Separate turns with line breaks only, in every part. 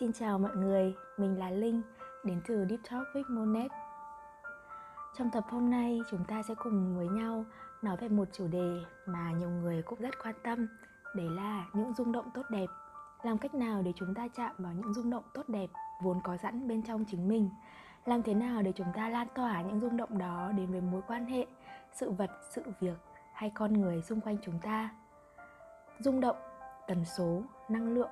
Xin chào mọi người, mình là Linh, đến từ Deep Talk with Monet. Trong tập hôm nay, chúng ta sẽ cùng với nhau nói về một chủ đề mà nhiều người cũng rất quan tâm, đấy là những rung động tốt đẹp. Làm cách nào để chúng ta chạm vào những rung động tốt đẹp vốn có sẵn bên trong chính mình? Làm thế nào để chúng ta lan tỏa những rung động đó đến với mối quan hệ, sự vật, sự việc hay con người xung quanh chúng ta? Rung động, tần số, năng lượng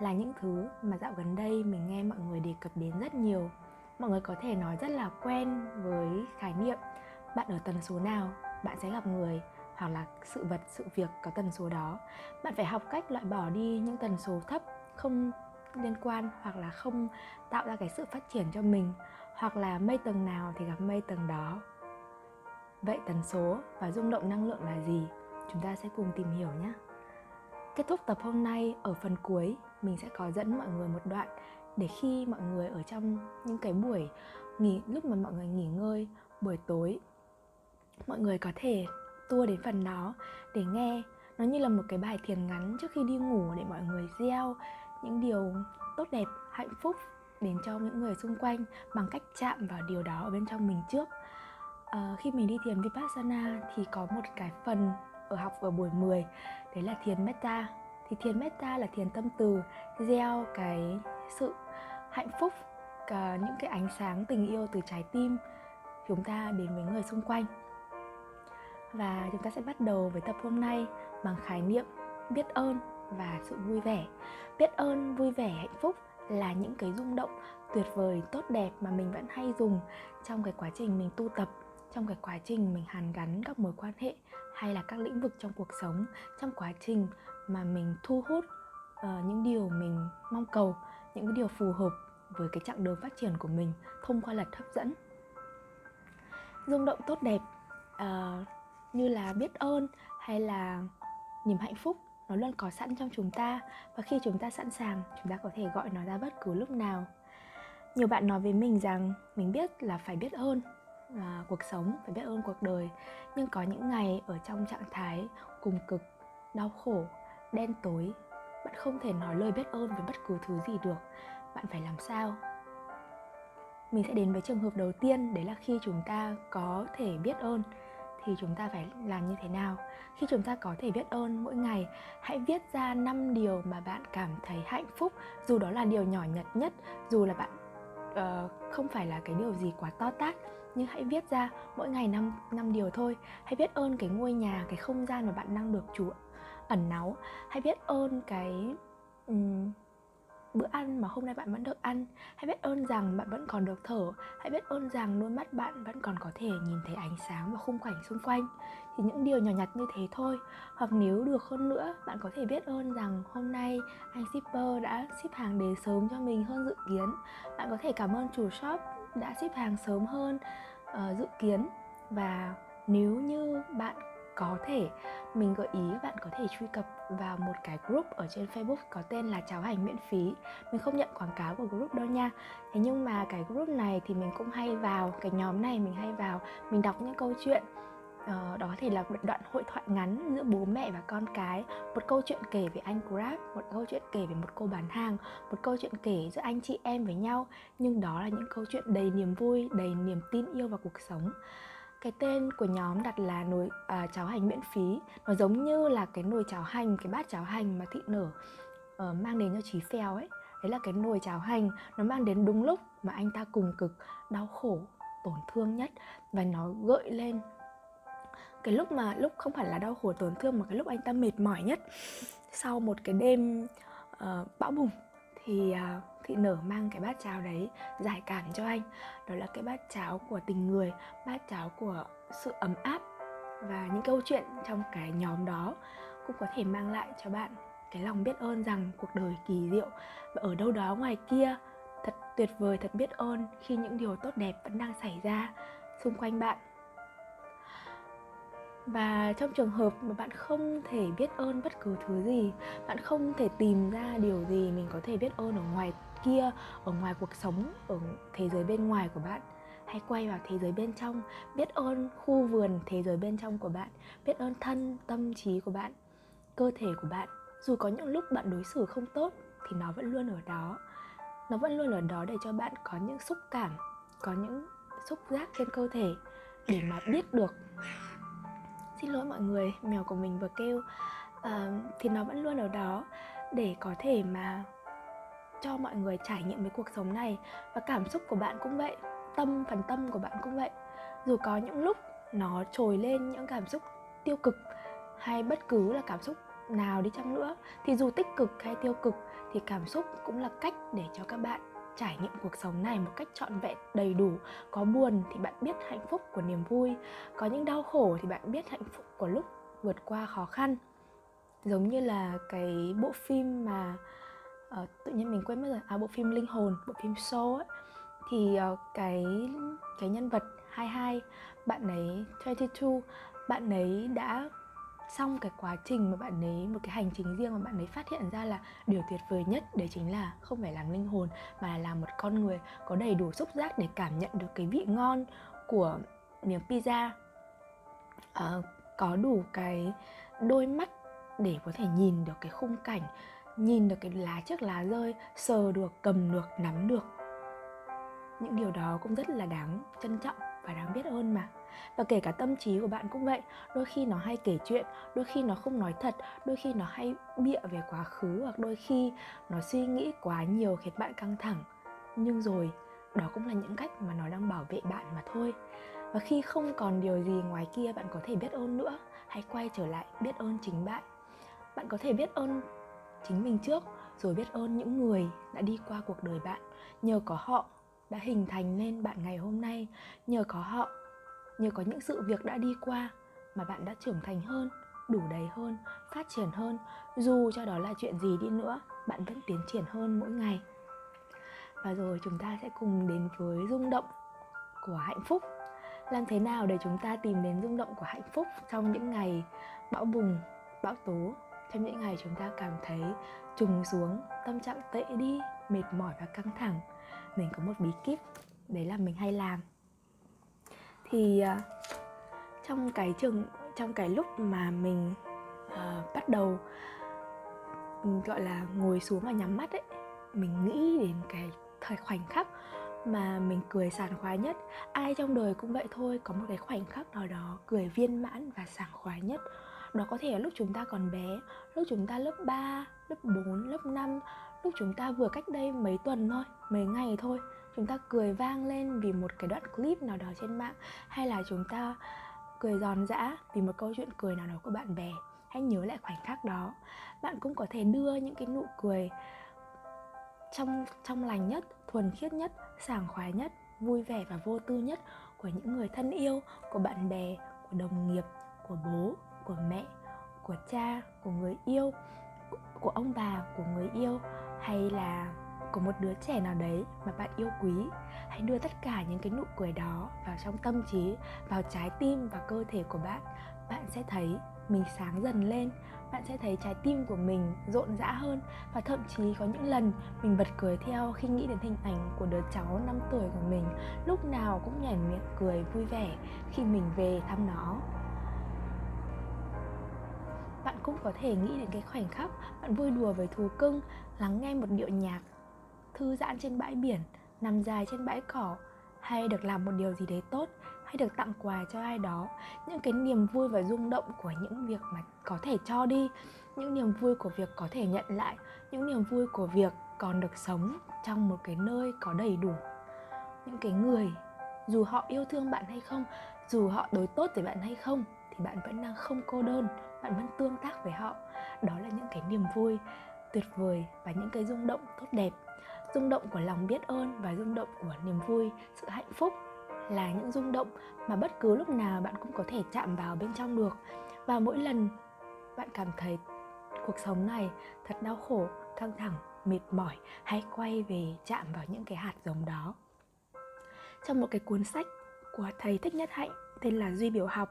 là những thứ mà dạo gần đây mình nghe mọi người đề cập đến rất nhiều. Mọi người có thể nói rất là quen với khái niệm, bạn ở tần số nào, bạn sẽ gặp người, hoặc là sự vật, sự việc có tần số đó. Bạn phải học cách loại bỏ đi những tần số thấp, không liên quan, hoặc là không tạo ra cái sự phát triển cho mình, hoặc là mây tầng nào thì gặp mây tầng đó. Vậy tần số và rung động năng lượng là gì? Chúng ta sẽ cùng tìm hiểu nhé kết thúc tập hôm nay ở phần cuối mình sẽ có dẫn mọi người một đoạn để khi mọi người ở trong những cái buổi nghỉ lúc mà mọi người nghỉ ngơi buổi tối mọi người có thể tua đến phần đó để nghe. Nó như là một cái bài thiền ngắn trước khi đi ngủ để mọi người gieo những điều tốt đẹp hạnh phúc đến cho những người xung quanh bằng cách chạm vào điều đó ở bên trong mình trước. À, khi mình đi thiền vipassana thì có một cái phần ở học vào buổi 10 đấy là thiền metta. Thì thiền metta là thiền tâm từ gieo cái sự hạnh phúc, cả những cái ánh sáng tình yêu từ trái tim chúng ta đến với người xung quanh. Và chúng ta sẽ bắt đầu với tập hôm nay bằng khái niệm biết ơn và sự vui vẻ. Biết ơn, vui vẻ, hạnh phúc là những cái rung động tuyệt vời, tốt đẹp mà mình vẫn hay dùng trong cái quá trình mình tu tập trong cái quá trình mình hàn gắn các mối quan hệ hay là các lĩnh vực trong cuộc sống trong quá trình mà mình thu hút uh, những điều mình mong cầu những cái điều phù hợp với cái chặng đường phát triển của mình thông qua lật hấp dẫn. Rung động tốt đẹp uh, như là biết ơn hay là niềm hạnh phúc nó luôn có sẵn trong chúng ta. Và khi chúng ta sẵn sàng chúng ta có thể gọi nó ra bất cứ lúc nào. Nhiều bạn nói với mình rằng mình biết là phải biết ơn à, cuộc sống phải biết ơn cuộc đời. Nhưng có những ngày ở trong trạng thái cùng cực đau khổ đen tối bạn không thể nói lời biết ơn với bất cứ thứ gì được. Bạn phải làm sao? Mình sẽ đến với trường hợp đầu tiên đấy là khi chúng ta có thể biết ơn. Thì chúng ta phải làm như thế nào? Khi chúng ta có thể biết ơn mỗi ngày hãy viết ra 5 điều mà bạn cảm thấy hạnh phúc. Dù đó là điều nhỏ nhặt nhất dù là bạn uh, không phải là cái điều gì quá to tát nhưng hãy viết ra mỗi ngày năm năm điều thôi. Hãy biết ơn cái ngôi nhà cái không gian mà bạn đang được chủ ẩn náu. Hãy biết ơn cái um, bữa ăn mà hôm nay bạn vẫn được ăn. Hãy biết ơn rằng bạn vẫn còn được thở. Hãy biết ơn rằng đôi mắt bạn vẫn còn có thể nhìn thấy ánh sáng và khung cảnh xung quanh. Thì những điều nhỏ nhặt như thế thôi. Hoặc nếu được hơn nữa bạn có thể biết ơn rằng hôm nay anh shipper đã ship hàng đến sớm cho mình hơn dự kiến. Bạn có thể cảm ơn chủ shop đã ship hàng sớm hơn uh, dự kiến. Và nếu như bạn có thể mình gợi ý bạn có thể truy cập vào một cái group ở trên Facebook có tên là cháo hành miễn phí. Mình không nhận quảng cáo của group đâu nha. Thế nhưng mà cái group này thì mình cũng hay vào cái nhóm này mình hay vào mình đọc những câu chuyện. Uh, đó có thể là một đoạn hội thoại ngắn giữa bố mẹ và con cái. Một câu chuyện kể về anh grab một câu chuyện kể về một cô bán hàng một câu chuyện kể giữa anh chị em với nhau. Nhưng đó là những câu chuyện đầy niềm vui đầy niềm tin yêu vào cuộc sống. Cái tên của nhóm đặt là nồi à, cháo hành miễn phí. Nó giống như là cái nồi cháo hành cái bát cháo hành mà thị nở uh, mang đến cho trí phèo ấy. Đấy là cái nồi cháo hành nó mang đến đúng lúc mà anh ta cùng cực đau khổ tổn thương nhất. Và nó gợi lên cái lúc mà lúc không phải là đau khổ tổn thương mà cái lúc anh ta mệt mỏi nhất. Sau một cái đêm uh, bão bùng thì uh, thị nở mang cái bát cháo đấy giải cảm cho anh. Đó là cái bát cháo của tình người bát cháo của sự ấm áp và những câu chuyện trong cái nhóm đó cũng có thể mang lại cho bạn cái lòng biết ơn rằng cuộc đời kỳ diệu. Và ở đâu đó ngoài kia thật tuyệt vời thật biết ơn khi những điều tốt đẹp vẫn đang xảy ra xung quanh bạn và trong trường hợp mà bạn không thể biết ơn bất cứ thứ gì, bạn không thể tìm ra điều gì mình có thể biết ơn ở ngoài kia, ở ngoài cuộc sống, ở thế giới bên ngoài của bạn hãy quay vào thế giới bên trong, biết ơn khu vườn thế giới bên trong của bạn, biết ơn thân, tâm trí của bạn, cơ thể của bạn. Dù có những lúc bạn đối xử không tốt thì nó vẫn luôn ở đó. Nó vẫn luôn ở đó để cho bạn có những xúc cảm, có những xúc giác trên cơ thể để mà biết được xin lỗi mọi người mèo của mình vừa kêu. Uh, thì nó vẫn luôn ở đó để có thể mà cho mọi người trải nghiệm với cuộc sống này. Và cảm xúc của bạn cũng vậy tâm phần tâm của bạn cũng vậy. Dù có những lúc nó trồi lên những cảm xúc tiêu cực hay bất cứ là cảm xúc nào đi chăng nữa thì dù tích cực hay tiêu cực thì cảm xúc cũng là cách để cho các bạn trải nghiệm cuộc sống này một cách trọn vẹn đầy đủ có buồn thì bạn biết hạnh phúc của niềm vui có những đau khổ thì bạn biết hạnh phúc của lúc vượt qua khó khăn. Giống như là cái bộ phim mà uh, tự nhiên mình quên mất rồi à bộ phim linh hồn bộ phim show ấy. Thì uh, cái cái nhân vật 22 bạn ấy 22 bạn ấy đã xong cái quá trình mà bạn ấy một cái hành trình riêng mà bạn ấy phát hiện ra là điều tuyệt vời nhất đấy chính là không phải làm linh hồn mà là làm một con người có đầy đủ xúc giác để cảm nhận được cái vị ngon của miếng pizza. À, có đủ cái đôi mắt để có thể nhìn được cái khung cảnh nhìn được cái lá trước lá rơi sờ được cầm được nắm được. Những điều đó cũng rất là đáng trân trọng và đáng biết ơn mà và kể cả tâm trí của bạn cũng vậy, đôi khi nó hay kể chuyện, đôi khi nó không nói thật, đôi khi nó hay bịa về quá khứ hoặc đôi khi nó suy nghĩ quá nhiều khiến bạn căng thẳng. Nhưng rồi, đó cũng là những cách mà nó đang bảo vệ bạn mà thôi. Và khi không còn điều gì ngoài kia bạn có thể biết ơn nữa, hãy quay trở lại biết ơn chính bạn. Bạn có thể biết ơn chính mình trước, rồi biết ơn những người đã đi qua cuộc đời bạn. Nhờ có họ đã hình thành nên bạn ngày hôm nay, nhờ có họ nhờ có những sự việc đã đi qua mà bạn đã trưởng thành hơn, đủ đầy hơn, phát triển hơn. Dù cho đó là chuyện gì đi nữa, bạn vẫn tiến triển hơn mỗi ngày. Và rồi chúng ta sẽ cùng đến với rung động của hạnh phúc. Làm thế nào để chúng ta tìm đến rung động của hạnh phúc trong những ngày bão bùng, bão tố? Trong những ngày chúng ta cảm thấy trùng xuống, tâm trạng tệ đi, mệt mỏi và căng thẳng. Mình có một bí kíp, đấy là mình hay làm thì uh, trong cái trường trong cái lúc mà mình uh, bắt đầu ừ, gọi là ngồi xuống và nhắm mắt ấy mình nghĩ đến cái thời khoảnh khắc mà mình cười sảng khoái nhất. Ai trong đời cũng vậy thôi có một cái khoảnh khắc nào đó cười viên mãn và sảng khoái nhất. Đó có thể là lúc chúng ta còn bé lúc chúng ta lớp 3, lớp 4, lớp 5 lúc chúng ta vừa cách đây mấy tuần thôi mấy ngày thôi chúng ta cười vang lên vì một cái đoạn clip nào đó trên mạng, hay là chúng ta cười giòn giã vì một câu chuyện cười nào đó của bạn bè? Hãy nhớ lại khoảnh khắc đó. Bạn cũng có thể đưa những cái nụ cười trong trong lành nhất, thuần khiết nhất, sảng khoái nhất, vui vẻ và vô tư nhất của những người thân yêu, của bạn bè, của đồng nghiệp, của bố, của mẹ, của cha, của người yêu, của ông bà, của người yêu, hay là của một đứa trẻ nào đấy mà bạn yêu quý, hãy đưa tất cả những cái nụ cười đó vào trong tâm trí, vào trái tim và cơ thể của bạn. Bạn sẽ thấy mình sáng dần lên, bạn sẽ thấy trái tim của mình rộn rã hơn và thậm chí có những lần mình bật cười theo khi nghĩ đến hình ảnh của đứa cháu 5 tuổi của mình, lúc nào cũng nhảy miệng cười vui vẻ khi mình về thăm nó. Bạn cũng có thể nghĩ đến cái khoảnh khắc bạn vui đùa với thú cưng, lắng nghe một điệu nhạc thư giãn trên bãi biển, nằm dài trên bãi cỏ, hay được làm một điều gì đấy tốt, hay được tặng quà cho ai đó. Những cái niềm vui và rung động của những việc mà có thể cho đi, những niềm vui của việc có thể nhận lại, những niềm vui của việc còn được sống trong một cái nơi có đầy đủ. Những cái người, dù họ yêu thương bạn hay không, dù họ đối tốt với bạn hay không, thì bạn vẫn đang không cô đơn, bạn vẫn tương tác với họ. Đó là những cái niềm vui tuyệt vời và những cái rung động tốt đẹp rung động của lòng biết ơn và rung động của niềm vui sự hạnh phúc là những rung động mà bất cứ lúc nào bạn cũng có thể chạm vào bên trong được. Và mỗi lần bạn cảm thấy cuộc sống này thật đau khổ căng thẳng mệt mỏi hãy quay về chạm vào những cái hạt giống đó. Trong một cái cuốn sách của thầy thích nhất hạnh tên là duy biểu học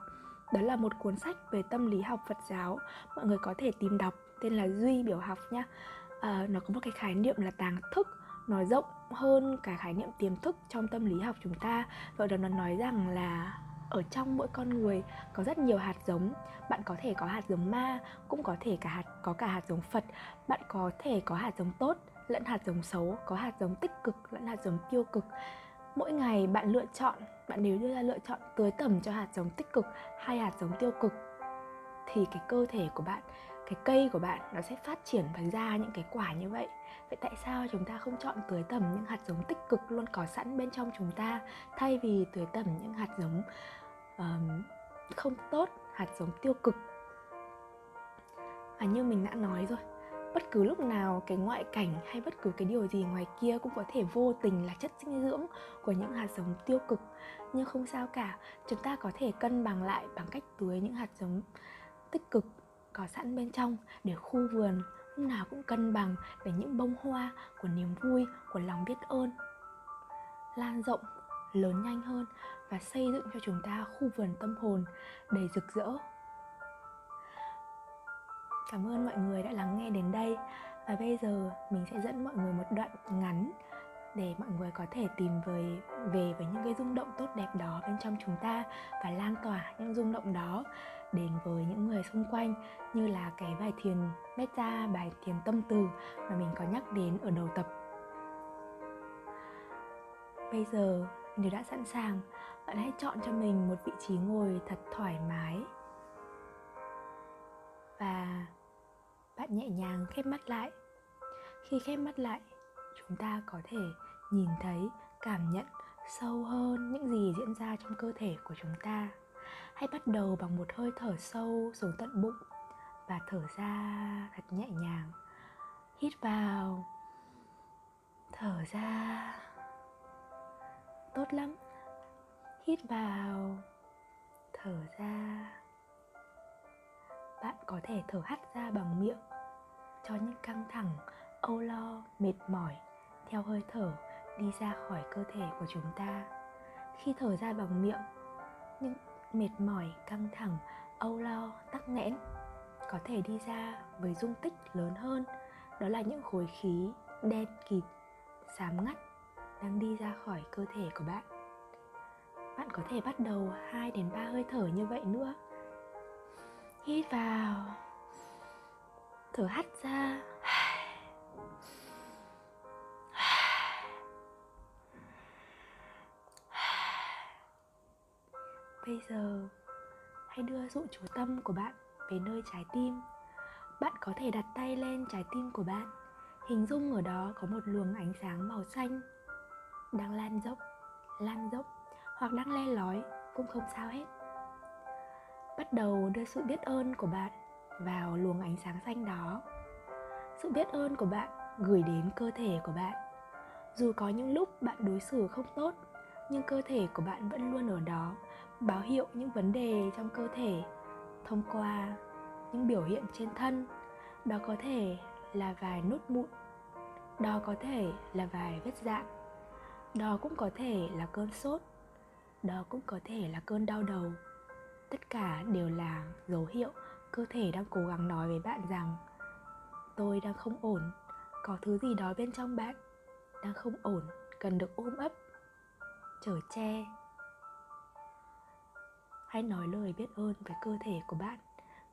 đó là một cuốn sách về tâm lý học phật giáo. Mọi người có thể tìm đọc tên là duy biểu học nhá. À, nó có một cái khái niệm là tàng thức nói rộng hơn cả khái niệm tiềm thức trong tâm lý học chúng ta. Vậy đó nó nói rằng là ở trong mỗi con người có rất nhiều hạt giống. Bạn có thể có hạt giống ma, cũng có thể cả hạt, có cả hạt giống phật. Bạn có thể có hạt giống tốt lẫn hạt giống xấu, có hạt giống tích cực lẫn hạt giống tiêu cực. Mỗi ngày bạn lựa chọn, bạn đều đưa ra lựa chọn tưới tẩm cho hạt giống tích cực hay hạt giống tiêu cực, thì cái cơ thể của bạn cái cây của bạn nó sẽ phát triển và ra những cái quả như vậy. Vậy tại sao chúng ta không chọn tưới tẩm những hạt giống tích cực luôn có sẵn bên trong chúng ta thay vì tưới tẩm những hạt giống um, không tốt hạt giống tiêu cực? Và như mình đã nói rồi bất cứ lúc nào cái ngoại cảnh hay bất cứ cái điều gì ngoài kia cũng có thể vô tình là chất dinh dưỡng của những hạt giống tiêu cực. Nhưng không sao cả chúng ta có thể cân bằng lại bằng cách tưới những hạt giống tích cực có sẵn bên trong để khu vườn, lúc nào cũng cân bằng để những bông hoa của niềm vui, của lòng biết ơn. Lan rộng, lớn nhanh hơn và xây dựng cho chúng ta khu vườn tâm hồn đầy rực rỡ. Cảm ơn mọi người đã lắng nghe đến đây và bây giờ mình sẽ dẫn mọi người một đoạn ngắn để mọi người có thể tìm về về với những cái rung động tốt đẹp đó bên trong chúng ta và lan tỏa những rung động đó đến với những người xung quanh, như là cái bài thiền metta, bài thiền tâm từ mà mình có nhắc đến ở đầu tập. Bây giờ, nếu đã sẵn sàng, bạn hãy chọn cho mình một vị trí ngồi thật thoải mái và bạn nhẹ nhàng khép mắt lại. Khi khép mắt lại, chúng ta có thể nhìn thấy, cảm nhận sâu hơn những gì diễn ra trong cơ thể của chúng ta. Hãy bắt đầu bằng một hơi thở sâu xuống tận bụng và thở ra thật nhẹ nhàng. Hít vào, thở ra. Tốt lắm. Hít vào, thở ra. Bạn có thể thở hắt ra bằng miệng cho những căng thẳng, âu lo, mệt mỏi theo hơi thở đi ra khỏi cơ thể của chúng ta. Khi thở ra bằng miệng, những mệt mỏi, căng thẳng, âu lo, tắc nghẽn có thể đi ra với dung tích lớn hơn. Đó là những khối khí đen kịt, xám ngắt đang đi ra khỏi cơ thể của bạn. Bạn có thể bắt đầu 2 đến 3 hơi thở như vậy nữa. Hít vào. Thở hắt ra. Bây giờ, hãy đưa dụ chú tâm của bạn về nơi trái tim. Bạn có thể đặt tay lên trái tim của bạn, hình dung ở đó có một luồng ánh sáng màu xanh. Đang lan dốc lan dốc, hoặc đang le lói cũng không sao hết. Bắt đầu đưa sự biết ơn của bạn vào luồng ánh sáng xanh đó. Sự biết ơn của bạn gửi đến cơ thể của bạn. Dù có những lúc bạn đối xử không tốt, nhưng cơ thể của bạn vẫn luôn ở đó báo hiệu những vấn đề trong cơ thể thông qua những biểu hiện trên thân. Đó có thể là vài nốt mụn, đó có thể là vài vết dạn đó cũng có thể là cơn sốt, đó cũng có thể là cơn đau đầu. Tất cả đều là dấu hiệu cơ thể đang cố gắng nói với bạn rằng, tôi đang không ổn, có thứ gì đó bên trong bạn đang không ổn, cần được ôm ấp, chở che hãy nói lời biết ơn với cơ thể của bạn.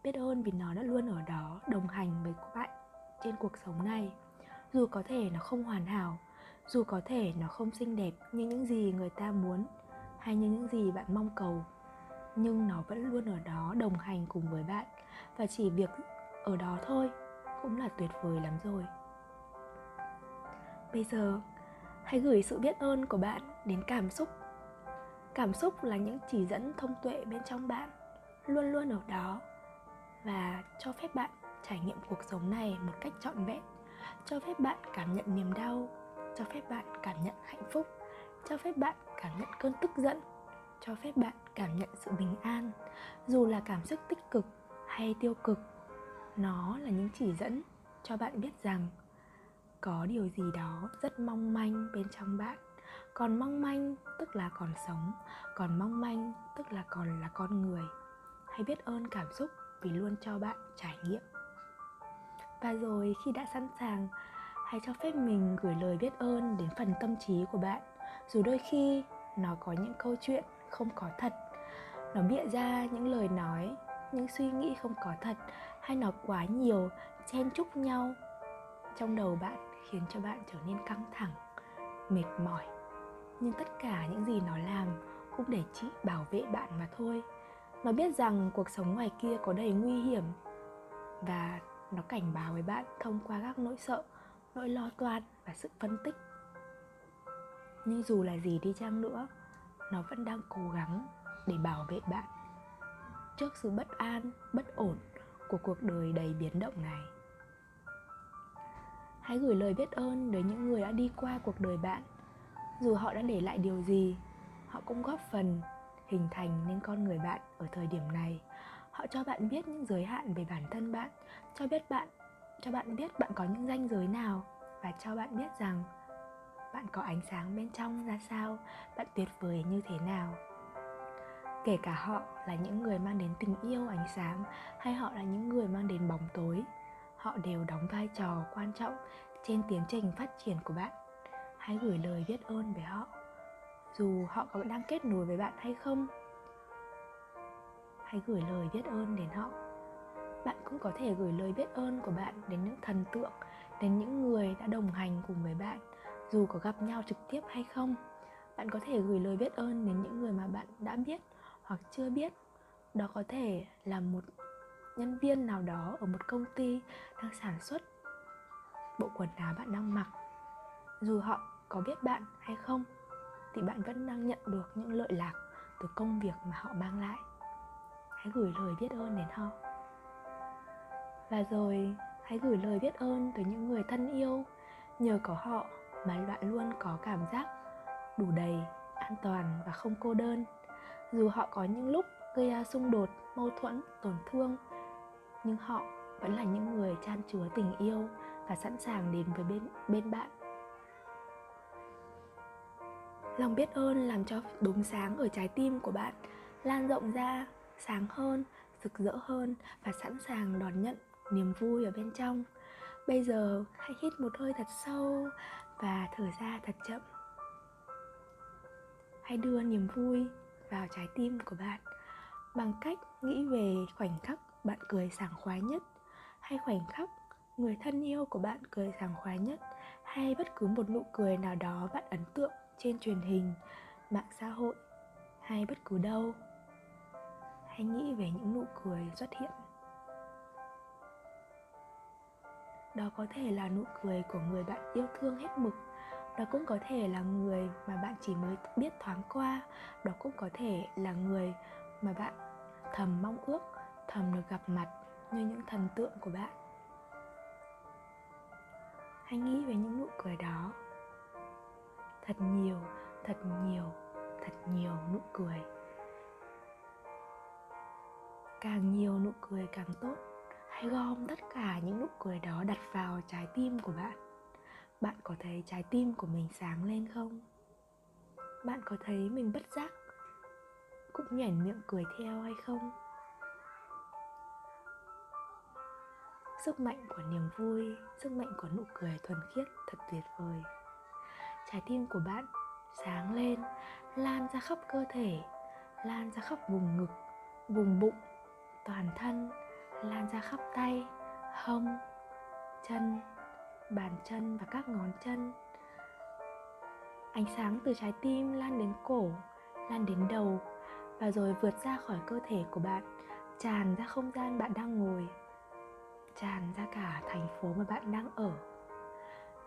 Biết ơn vì nó đã luôn ở đó, đồng hành với bạn trên cuộc sống này. Dù có thể nó không hoàn hảo, dù có thể nó không xinh đẹp như những gì người ta muốn hay như những gì bạn mong cầu, nhưng nó vẫn luôn ở đó đồng hành cùng với bạn. Và chỉ việc ở đó thôi cũng là tuyệt vời lắm rồi. Bây giờ, hãy gửi sự biết ơn của bạn đến cảm xúc cảm xúc là những chỉ dẫn thông tuệ bên trong bạn, luôn luôn ở đó. Và cho phép bạn trải nghiệm cuộc sống này một cách trọn vẹn. Cho phép bạn cảm nhận niềm đau. Cho phép bạn cảm nhận hạnh phúc. Cho phép bạn cảm nhận cơn tức giận. Cho phép bạn cảm nhận sự bình an. Dù là cảm xúc tích cực hay tiêu cực, nó là những chỉ dẫn cho bạn biết rằng có điều gì đó rất mong manh bên trong bạn còn mong manh tức là còn sống, còn mong manh tức là còn là con người. Hãy biết ơn cảm xúc vì luôn cho bạn trải nghiệm. Và rồi khi đã sẵn sàng, hãy cho phép mình gửi lời biết ơn đến phần tâm trí của bạn. Dù đôi khi nó có những câu chuyện không có thật, nó bịa ra những lời nói, những suy nghĩ không có thật hay nó quá nhiều chen chúc nhau trong đầu bạn khiến cho bạn trở nên căng thẳng, mệt mỏi nhưng tất cả những gì nó làm cũng để chị bảo vệ bạn mà thôi. Nó biết rằng cuộc sống ngoài kia có đầy nguy hiểm và nó cảnh báo với bạn thông qua các nỗi sợ, nỗi lo toan và sự phân tích. Nhưng dù là gì đi chăng nữa, nó vẫn đang cố gắng để bảo vệ bạn trước sự bất an, bất ổn của cuộc đời đầy biến động này. Hãy gửi lời biết ơn đến những người đã đi qua cuộc đời bạn dù họ đã để lại điều gì, họ cũng góp phần hình thành nên con người bạn ở thời điểm này. Họ cho bạn biết những giới hạn về bản thân bạn, cho biết bạn, cho bạn biết bạn có những ranh giới nào và cho bạn biết rằng bạn có ánh sáng bên trong ra sao, bạn tuyệt vời như thế nào. Kể cả họ là những người mang đến tình yêu ánh sáng hay họ là những người mang đến bóng tối, họ đều đóng vai trò quan trọng trên tiến trình phát triển của bạn hãy gửi lời biết ơn với họ, dù họ có đang kết nối với bạn hay không. Hãy gửi lời biết ơn đến họ. Bạn cũng có thể gửi lời biết ơn của bạn đến những thần tượng, đến những người đã đồng hành cùng với bạn, dù có gặp nhau trực tiếp hay không. Bạn có thể gửi lời biết ơn đến những người mà bạn đã biết hoặc chưa biết. Đó có thể là một nhân viên nào đó ở một công ty đang sản xuất bộ quần áo bạn đang mặc. Dù họ có biết bạn hay không, thì bạn vẫn đang nhận được những lợi lạc từ công việc mà họ mang lại. Hãy gửi lời biết ơn đến họ. Và rồi, hãy gửi lời biết ơn tới những người thân yêu nhờ có họ mà bạn luôn có cảm giác đủ đầy, an toàn và không cô đơn. Dù họ có những lúc gây ra xung đột, mâu thuẫn, tổn thương, nhưng họ vẫn là những người chan chứa tình yêu và sẵn sàng đến với bên bên bạn lòng biết ơn làm cho đốm sáng ở trái tim của bạn lan rộng ra, sáng hơn, rực rỡ hơn và sẵn sàng đón nhận niềm vui ở bên trong. Bây giờ, hãy hít một hơi thật sâu và thở ra thật chậm. Hãy đưa niềm vui vào trái tim của bạn bằng cách nghĩ về khoảnh khắc bạn cười sảng khoái nhất hay khoảnh khắc người thân yêu của bạn cười sảng khoái nhất hay bất cứ một nụ cười nào đó bạn ấn tượng trên truyền hình, mạng xã hội hay bất cứ đâu. Hãy nghĩ về những nụ cười xuất hiện. Đó có thể là nụ cười của người bạn yêu thương hết mực. Đó cũng có thể là người mà bạn chỉ mới biết thoáng qua. Đó cũng có thể là người mà bạn thầm mong ước, thầm được gặp mặt như những thần tượng của bạn. Hãy nghĩ về những nụ cười đó thật nhiều thật nhiều thật nhiều nụ cười. Càng nhiều nụ cười càng tốt. Hãy gom tất cả những nụ cười đó đặt vào trái tim của bạn. Bạn có thấy trái tim của mình sáng lên không? Bạn có thấy mình bất giác, cũng nhảy miệng cười theo hay không? Sức mạnh của niềm vui, sức mạnh của nụ cười thuần khiết thật tuyệt vời trái tim của bạn sáng lên, lan ra khắp cơ thể, lan ra khắp vùng ngực, vùng bụng, toàn thân, lan ra khắp tay, hông, chân, bàn chân và các ngón chân. Ánh sáng từ trái tim lan đến cổ, lan đến đầu và rồi vượt ra khỏi cơ thể của bạn, tràn ra không gian bạn đang ngồi, tràn ra cả thành phố mà bạn đang ở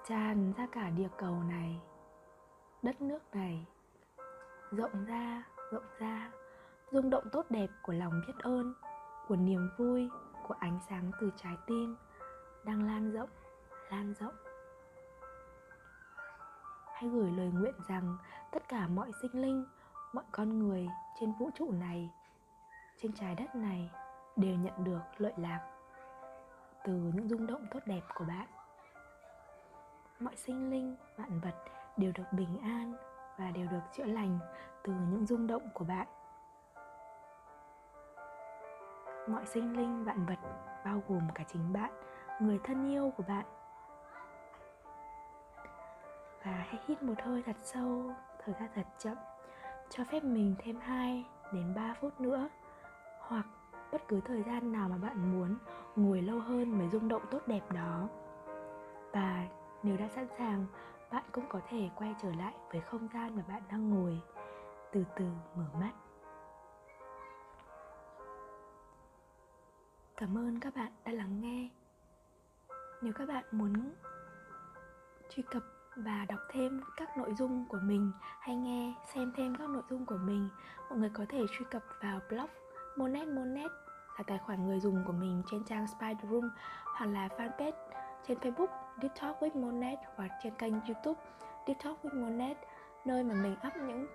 tràn ra cả địa cầu này, đất nước này, rộng ra rộng ra, rung động tốt đẹp của lòng biết ơn, của niềm vui, của ánh sáng từ trái tim đang lan rộng lan rộng. Hãy gửi lời nguyện rằng tất cả mọi sinh linh, mọi con người trên vũ trụ này, trên trái đất này đều nhận được lợi lạc từ những rung động tốt đẹp của bạn mọi sinh linh, vạn vật đều được bình an và đều được chữa lành từ những rung động của bạn. Mọi sinh linh, vạn vật bao gồm cả chính bạn, người thân yêu của bạn. Và hãy hít một hơi thật sâu, thở ra thật chậm, cho phép mình thêm 2 đến 3 phút nữa, hoặc bất cứ thời gian nào mà bạn muốn ngồi lâu hơn với rung động tốt đẹp đó. Và nếu đã sẵn sàng, bạn cũng có thể quay trở lại với không gian mà bạn đang ngồi. Từ từ mở mắt. Cảm ơn các bạn đã lắng nghe. Nếu các bạn muốn truy cập và đọc thêm các nội dung của mình hay nghe xem thêm các nội dung của mình, mọi người có thể truy cập vào blog monet monet là tài khoản người dùng của mình trên trang Spider Room hoặc là fanpage trên Facebook. Deep Talk with Monet hoặc trên kênh YouTube Deep Talk with Monet, nơi mà mình up những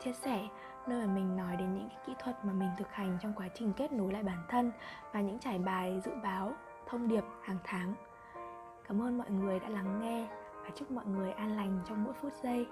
chia sẻ, nơi mà mình nói đến những cái kỹ thuật mà mình thực hành trong quá trình kết nối lại bản thân và những trải bài dự báo, thông điệp hàng tháng. Cảm ơn mọi người đã lắng nghe và chúc mọi người an lành trong mỗi phút giây.